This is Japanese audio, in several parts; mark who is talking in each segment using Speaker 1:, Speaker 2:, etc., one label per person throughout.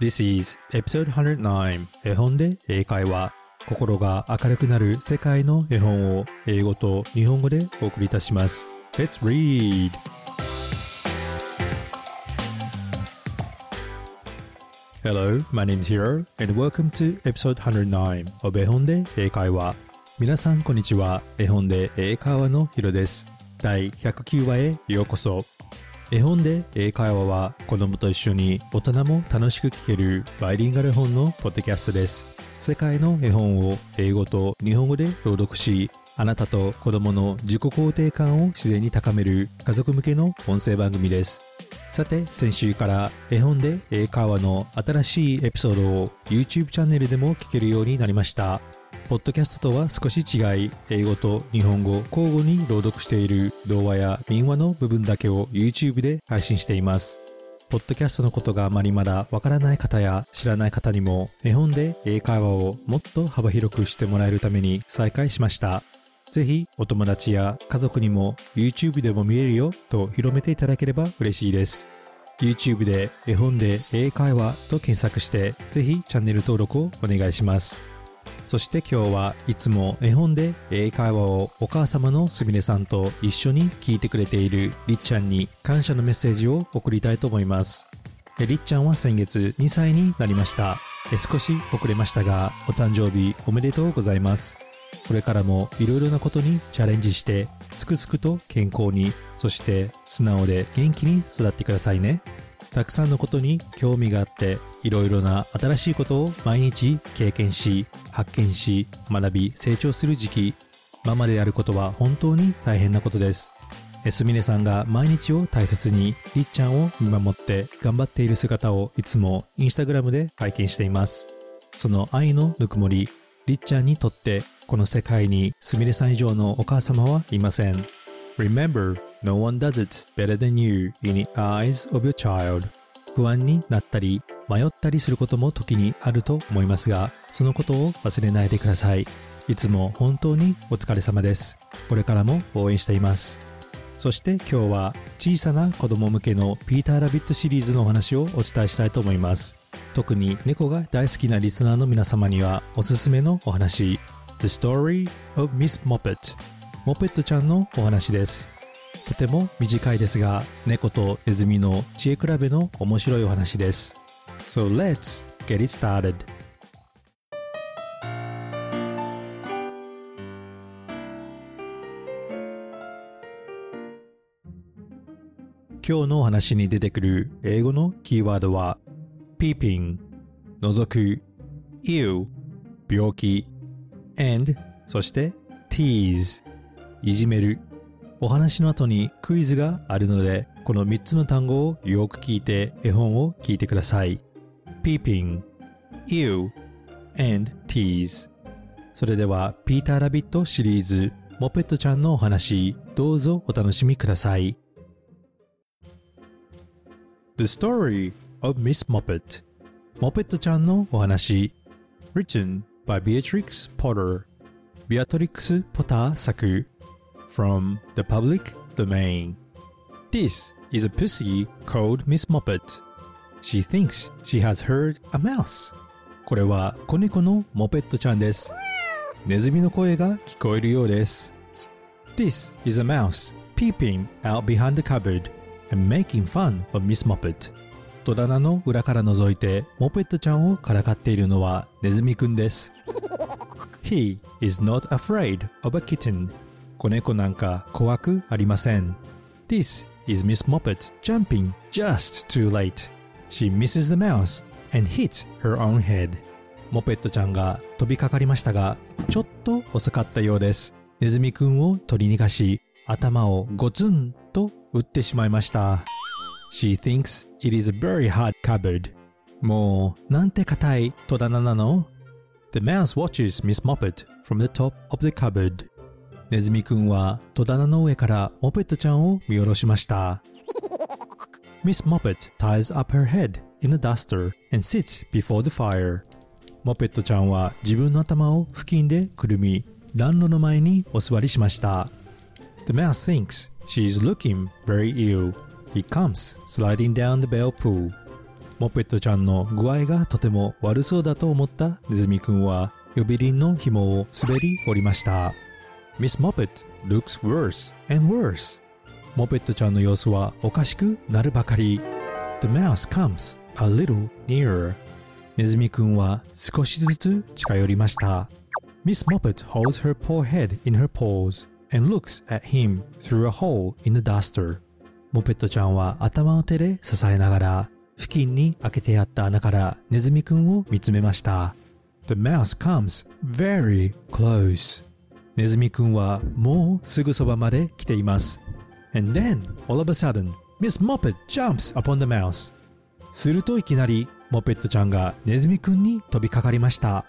Speaker 1: This is episode 109絵本で英会話心が明るくなる世界の絵本を英語と日本語でお送りいたします。Let's read! Hello, my name is Hiro and welcome to episode 109 of 絵本で英会話。皆さんこんにちは。絵本で英会話のヒロです。第109話へようこそ。絵本で英会話は子供と一緒に大人も楽しく聞けるバイリンガル本のポッドキャストです。世界の絵本を英語と日本語で朗読しあなたと子供の自己肯定感を自然に高める家族向けの音声番組です。さて先週から絵本で英会話の新しいエピソードを YouTube チャンネルでも聞けるようになりました。ポッドキャストとは少し違い、英語と日本語交互に朗読している童話や民話の部分だけを YouTube で配信しています。ポッドキャストのことがあまりまだわからない方や知らない方にも絵本で英会話をもっと幅広くしてもらえるために再開しました。ぜひお友達や家族にも YouTube でも見れるよと広めていただければ嬉しいです。YouTube で絵本で英会話と検索してぜひチャンネル登録をお願いします。そして今日はいつも絵本で英会話をお母様のすみれさんと一緒に聞いてくれているりっちゃんに感謝のメッセージを送りたいと思います。りっちゃんは先月2歳になりました。少し遅れましたがお誕生日おめでとうございます。これからもいろいろなことにチャレンジしてすくすくと健康にそして素直で元気に育ってくださいね。たくさんのことに興味があっていろいろな新しいことを毎日経験し発見し学び成長する時期。ママであることは本当に大変なことです。すみれさんが毎日を大切にりっちゃんを見守って頑張っている姿をいつもインスタグラムで拝見しています。その愛のぬくもりりっちゃんにとってこの世界にすみれさん以上のお母様はいません。Remember, no one does it better than you in the eyes of your child. 不安になったり、迷ったりすることも時にあると思いますが、そのことを忘れないでください。いつも本当にお疲れ様です。これからも応援しています。そして今日は小さな子供向けのピーター・ラビットシリーズのお話をお伝えしたいと思います。特に猫が大好きなリスナーの皆様にはおすすめのお話 The Story of Miss Moppet モペットちゃんのお話です。とても短いですが、猫とネズミの知恵比べの面白いお話です。So let's get it started! 今日のお話に出てくる英語のキーワードは peeping 覗く ew 病気 and そして tease いじめるお話の後にクイズがあるのでこの3つの単語をよく聞いて絵本を聞いてください。Peeping ew and tease それではピーターラビットシリーズモペットちゃんのお話どうぞお楽しみください。The Story of Miss Moppet モペットちゃんのお話。Written by Beatrix Potter ビアトリックス・ポター作。From the public domain This is a pussy called Miss Moppet She thinks she has heard a mouse これは子猫のモペットちゃんですネズミの声が聞こえるようです This is a mouse peeping out behind the cupboard and making fun of Miss Moppet 戸棚の裏から覗いてモペットちゃんをからかっているのはネズミくんです He is not afraid of a kitten 子猫なんか怖くありません This is Miss Moppet jumping just too late She misses the mouse and hits her own head モペットちゃんが飛びかかりましたがちょっと遅かったようですネズミくんを取り逃がし頭をゴツンと打ってしまいました She thinks it is a very hard cupboard もうなんて硬い戸棚なの The mouse watches Miss Moppet from the top of the cupboard ネズミくんは戸棚の上からモペットちゃんを見下ろしました Miss Moppet ties up her head in a duster and sits before the fire モペットちゃんは自分の頭を布巾でくるみ暖炉の前にお座りしました The mouse thinks she is looking very ill He comes sliding down the bell pool モペットちゃんの具合がとても悪そうだと思ったネズミくんは呼び鈴の紐を滑り降りました Miss Moppet looks worse and worse モペットちゃんの様子はおかしくなるばかり The mouse comes a little nearer ネズミくんは少しずつ近寄りました Miss Moppet holds her poor head in her paws and looks at him through a hole in the duster モペットちゃんは頭を手で支えながら付近に開けてあった穴からネズミくんを見つめました The mouse comes very close ネズミくんはもうすぐそばまで来ています And then, all of a sudden, Miss Moppet jumps upon the mouse するといきなりモペットちゃんがネズミくんに飛びかかりました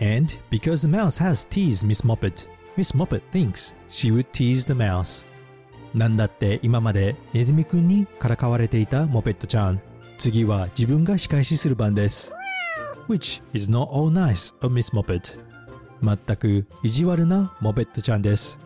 Speaker 1: And because the mouse has teased Miss Moppet, Miss Moppet thinks she would tease the mouse なんだって今までネズミくんにからかわれていたモペットちゃん次は自分が仕返しする番です Which is not all nice of Miss Moppet 全く意地悪なモペットちゃんです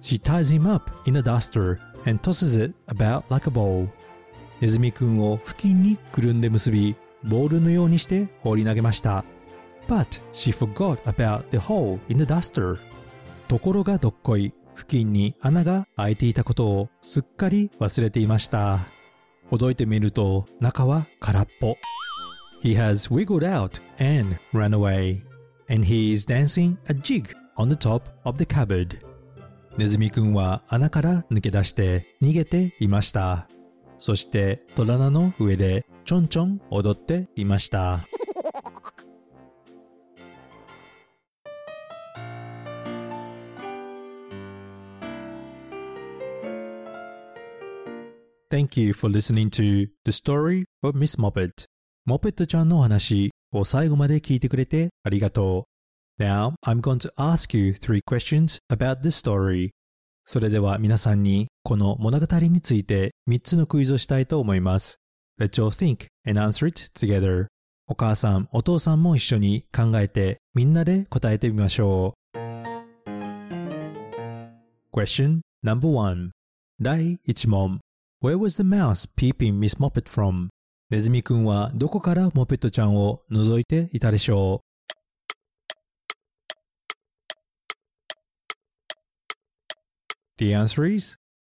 Speaker 1: She ties him up in a duster and tosses it about like a ball ネズミくんを付近にくるんで結びボールのようにして放り投げました But she forgot about the hole in the duster ところがどっこい付近に穴が開いていたことをすっかり忘れていましたほどいてみると中は空っぽ He has wiggled out and run away and he is dancing a jig on the top of the cupboard ネズミくんは穴から抜け出して逃げていましたそして戸棚の上でちょんちょん踊っていました Thank you for listening to The Story of Miss Moppet モペットちゃんのお話を最後まで聞いてくれてありがとう Now I'm going to ask you three questions about this story それでは皆さんにこの物語について3つのクイズをしたいと思います Let's all think and answer it together お母さん、お父さんも一緒に考えてみんなで答えてみましょう Question number one 第1問 Where was the mouse peeping Miss Moppet from? ネズミくんはどこからモペットちゃんを覗いていたでしょう？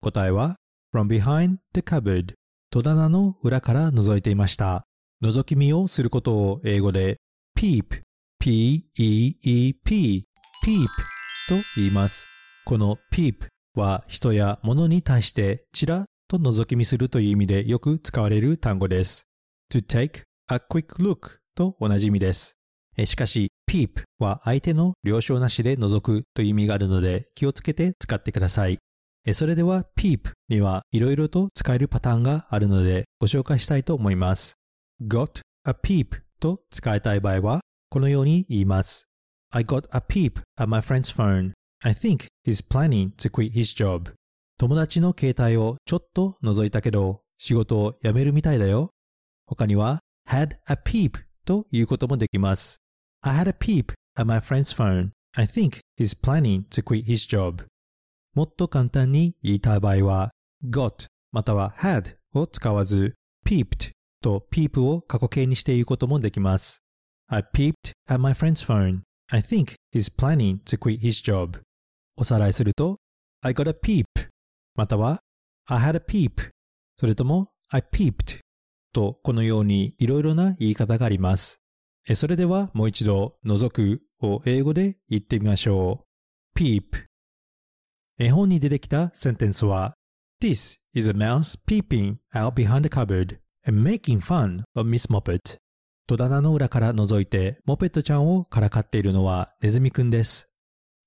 Speaker 1: 答えは From behind the cupboard 戸棚の裏から覗いていました。覗き見をすることを英語で peep p-e-e-p peep と言います。この peep は人や物に対してちらっと覗き見するという意味でよく使われる単語です。To take a quick look と同じ意味です。しかし peep は相手の了承なしで覗くという意味があるので気をつけて使ってください。それでは peep にはいろいろと使えるパターンがあるのでご紹介したいと思います。got a peep と使いたい場合はこのように言います。I got a peep at my friend's phone. I think he's planning to quit his job. 友達の携帯をちょっと覗いたけど仕事を辞めるみたいだよ。他には had a peep ということもできます I had a peep at my friend's phone I think he's planning to quit his job もっと簡単に言いたい場合は got または had を使わず peeped と peep を過去形にして言うこともできます。I peeped at my friend's phone. I think he's planning to quit his job. おさらいすると I got a peep または I had a peep それとも I peeped とこのようにいろいろな言い方があります。それではもう一度覗くを英語で言ってみましょう。peep 絵本に出てきたセンテンスは This is a mouse peeping out behind the cupboard and making fun of Miss Moppet 戸棚の裏から覗いてモペットちゃんをからかっているのはネズミくんです。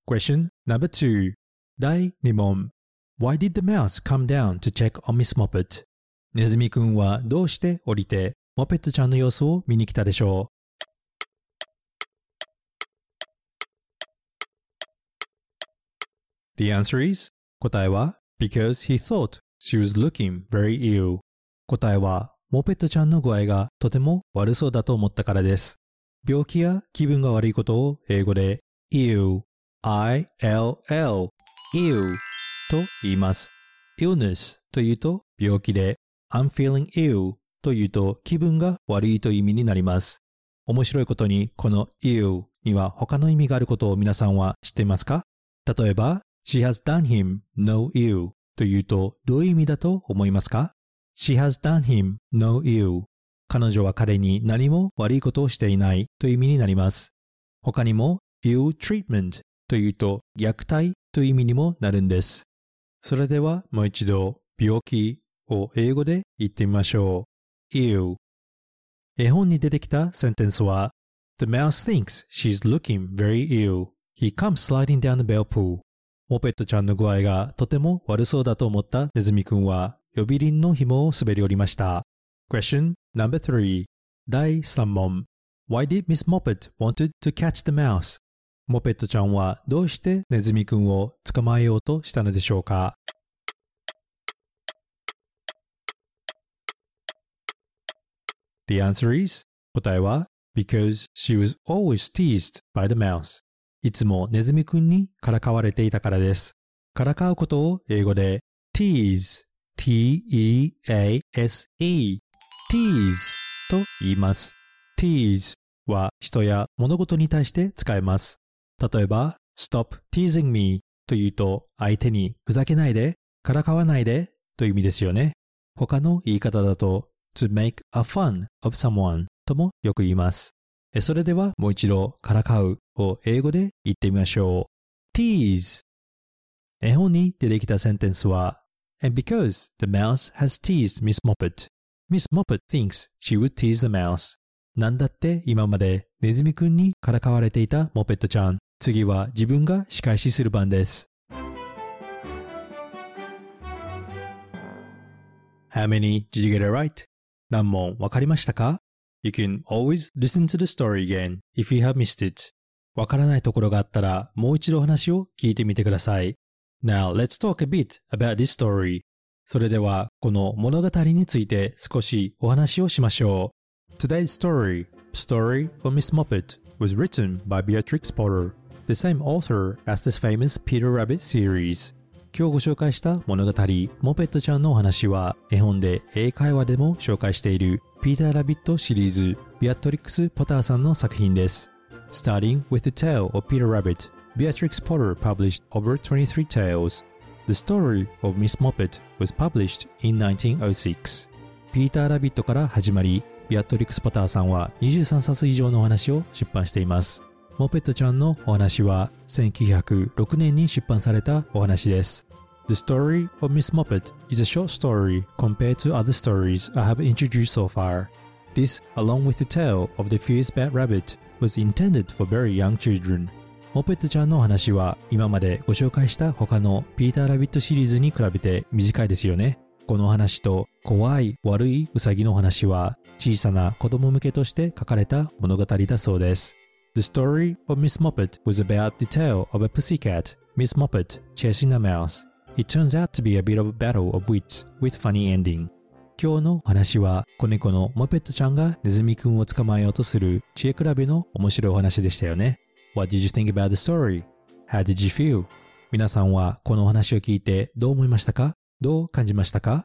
Speaker 1: Question number two 第2問 Why did the mouse come down to check on Miss Moppet? ネズミくんはどうして降りてモペットちゃんの様子を見に来たでしょう？The answer is 答えは because he thought she was looking very ill 答えはモペットちゃんの具合がとても悪そうだと思ったからです。病気や気分が悪いことを英語で ill, i-l-l, ill と言います。illness というと病気で I'm feeling ill というと気分が悪いという意味になります。面白いことにこの ill には他の意味があることを皆さんは知っていますか？例えば She has done him no ill というとどういう意味だと思いますか ?She has done him no ill 彼女は彼に何も悪いことをしていないという意味になります。他にも ill treatment というと虐待という意味にもなるんです。それではもう一度病気を英語で言ってみましょう。ill 絵本に出てきたセンテンスは The mouse thinks she's looking very ill. He comes sliding down the bell pool. モペットちゃんの具合がとても悪そうだと思ったネズミくんは呼び鈴の紐を滑り降りました。Question No.3 第3問 Why did Miss Moppet wanted to catch the mouse? モペットちゃんはどうしてネズミくんを捕まえようとしたのでしょうか The answer is 答えは because she was always teased by the mouse いつもネズミくんにからかわれていたからです。からかうことを英語で tease t-e-a-s-e tease と言います。tease は人や物事に対して使えます。例えば stop teasing me と言うと相手にふざけないで、からかわないでという意味ですよね。他の言い方だと to make a fun of someone ともよく言います。それではもう一度からかうを英語で言ってみましょう。tease 絵本に出てきたセンテンスは And because the mouse has teased Miss Moppet, Miss Moppet thinks she would tease the mouse. なんだって今までネズミくんにからかわれていたモペットちゃん。次は自分が仕返しする番です。How many did you get it right? 何問わかりましたか You can always listen to the story again if you have missed it. わからないところがあったらもう一度話を聞いてみてください。Now let's talk a bit about this story. それではこの物語について少しお話をしましょう。Today's story, Story of Miss Muppet, was written by Beatrix Potter, the same author as the famous Peter Rabbit series. 今日ご紹介した物語、モペットちゃんのお話は、絵本で英会話でも紹介しているピーター・ラビットシリーズ、ビアトリックス・ポターさんの作品です。Starting with the tale of Peter Rabbit, Beatrix Potter published over 23 tales. The story of Miss Moppet was published in 1906. ピーター・ラビットから始まり、ビアトリックス・ポターさんは23冊以上のお話を出版しています。モペットちゃんのお話は1906年に出版されたお話です。The story of Miss Moppet is a short story compared to other stories I have introduced so far. This, along with the tale of the fierce bad rabbit, was intended for very young children. モペットちゃんのお話は今までご紹介した他のピーター・ラビットシリーズに比べて短いですよね。この話と怖い悪いウサギの話は小さな子供向けとして書かれた物語だそうです。The story of Miss Moppet was about the tale of a pussycat, Miss Moppet, chasing a mouse. It turns out to be a bit of a battle of wits with funny ending. 今日の話は子猫のモペットちゃんがネズミくんを捕まえようとする知恵比べの面白いお話でしたよね。What did you think about the story? How did you feel? 皆さんはこのお話を聞いてどう思いましたかどう感じましたか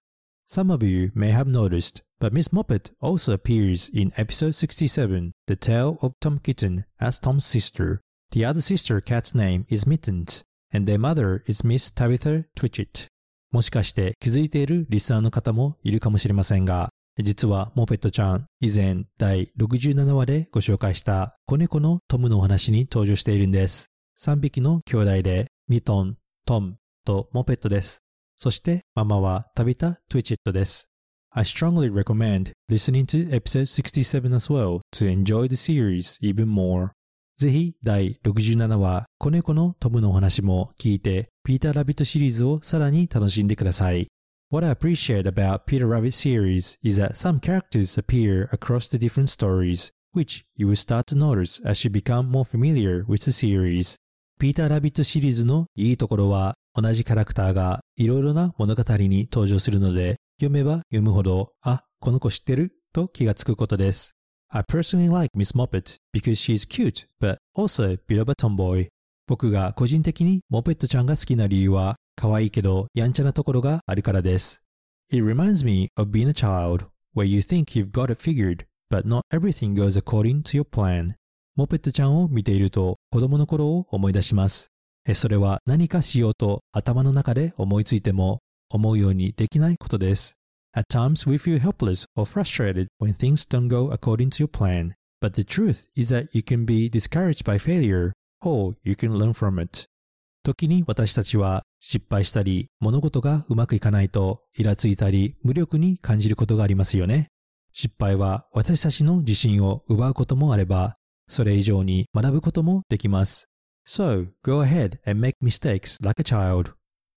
Speaker 1: Some of you may have noticed, but Miss Moppet also appears in episode 67, The Tale of Tom Kitten, as Tom's sister. The other sister cat's name is Mittens, and their mother is Miss Tabitha Twitchett. もしかして気づいているリスナーの方もいるかもしれませんが、実はモペットちゃん、以前第67話でご紹介した子猫のトムのお話に登場しているんです。3匹の兄弟でミトン、トムとモペットです。そしてママはタビタ・トゥイチットです。I strongly recommend listening to episode 67 as well to enjoy the series even more. ぜひ第67話、子猫のトムのお話も聞いて、ピーター・ラビットシリーズをさらに楽しんでください。What I appreciate about Peter Rabbit series is that some characters appear across the different stories, which you will start to notice as you become more familiar with the series. ピーター・ラビットシリーズのいいところは、同じキャラクターがいろいろな物語に登場するので、読めば読むほど、あ、この子知ってると気がつくことです。I personally like Miss Moppet because she's cute, but also a bit of a tomboy. 僕が個人的にモペットちゃんが好きな理由は、可愛いけどやんちゃなところがあるからです。It reminds me of being a child where you think you've got it figured, but not everything goes according to your plan. モペットちゃんを見ていると子供の頃を思い出します。それは何かしようと頭の中で思いついても思うようにできないことです。At times we feel helpless or frustrated when things don't go according to your plan. But the truth is that you can be discouraged by failure or you can learn from it. 時に私たちは失敗したり物事がうまくいかないとイラついたり無力に感じることがありますよね。失敗は私たちの自信を奪うこともあればそれ以上に学ぶこともできます。So, go ahead and make mistakes like a child.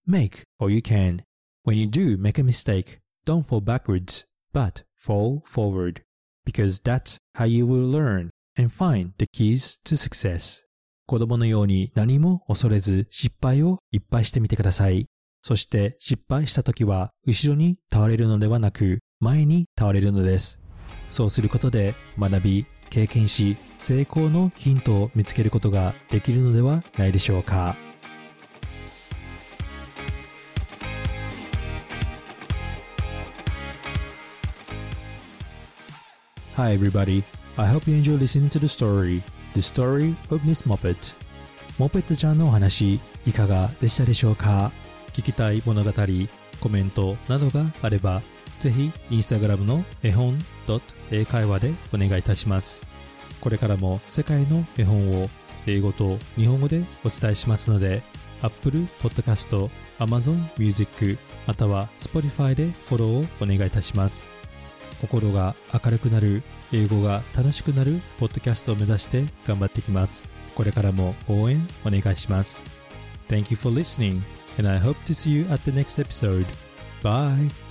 Speaker 1: Make all you can. When you do make a mistake, don't fall backwards, but fall forward. Because that's how you will learn and find the keys to success. 子供のように何も恐れず失敗をいっぱいしてみてください。そして失敗した時は後ろに倒れるのではなく前に倒れるのです。そうすることで学び、経験し成功のヒントを見つけることができるのではないでしょうか Hi everybody, I hope you enjoy listening to the story, The Story of Miss Moppet モペットちゃんのお話いかがでしたでしょうか？聞きたい物語、コメントなどがあればぜひインスタグラムの絵本英会話でお願いいたします。これからも世界の絵本を英語と日本語でお伝えしますので Apple Podcast、Amazon Music または Spotify でフォローをお願いいたします。心が明るくなる英語が楽しくなるポッドキャストを目指して頑張っていきますこれからも応援お願いします Thank you for listening and I hope to see you at the next episode. Bye!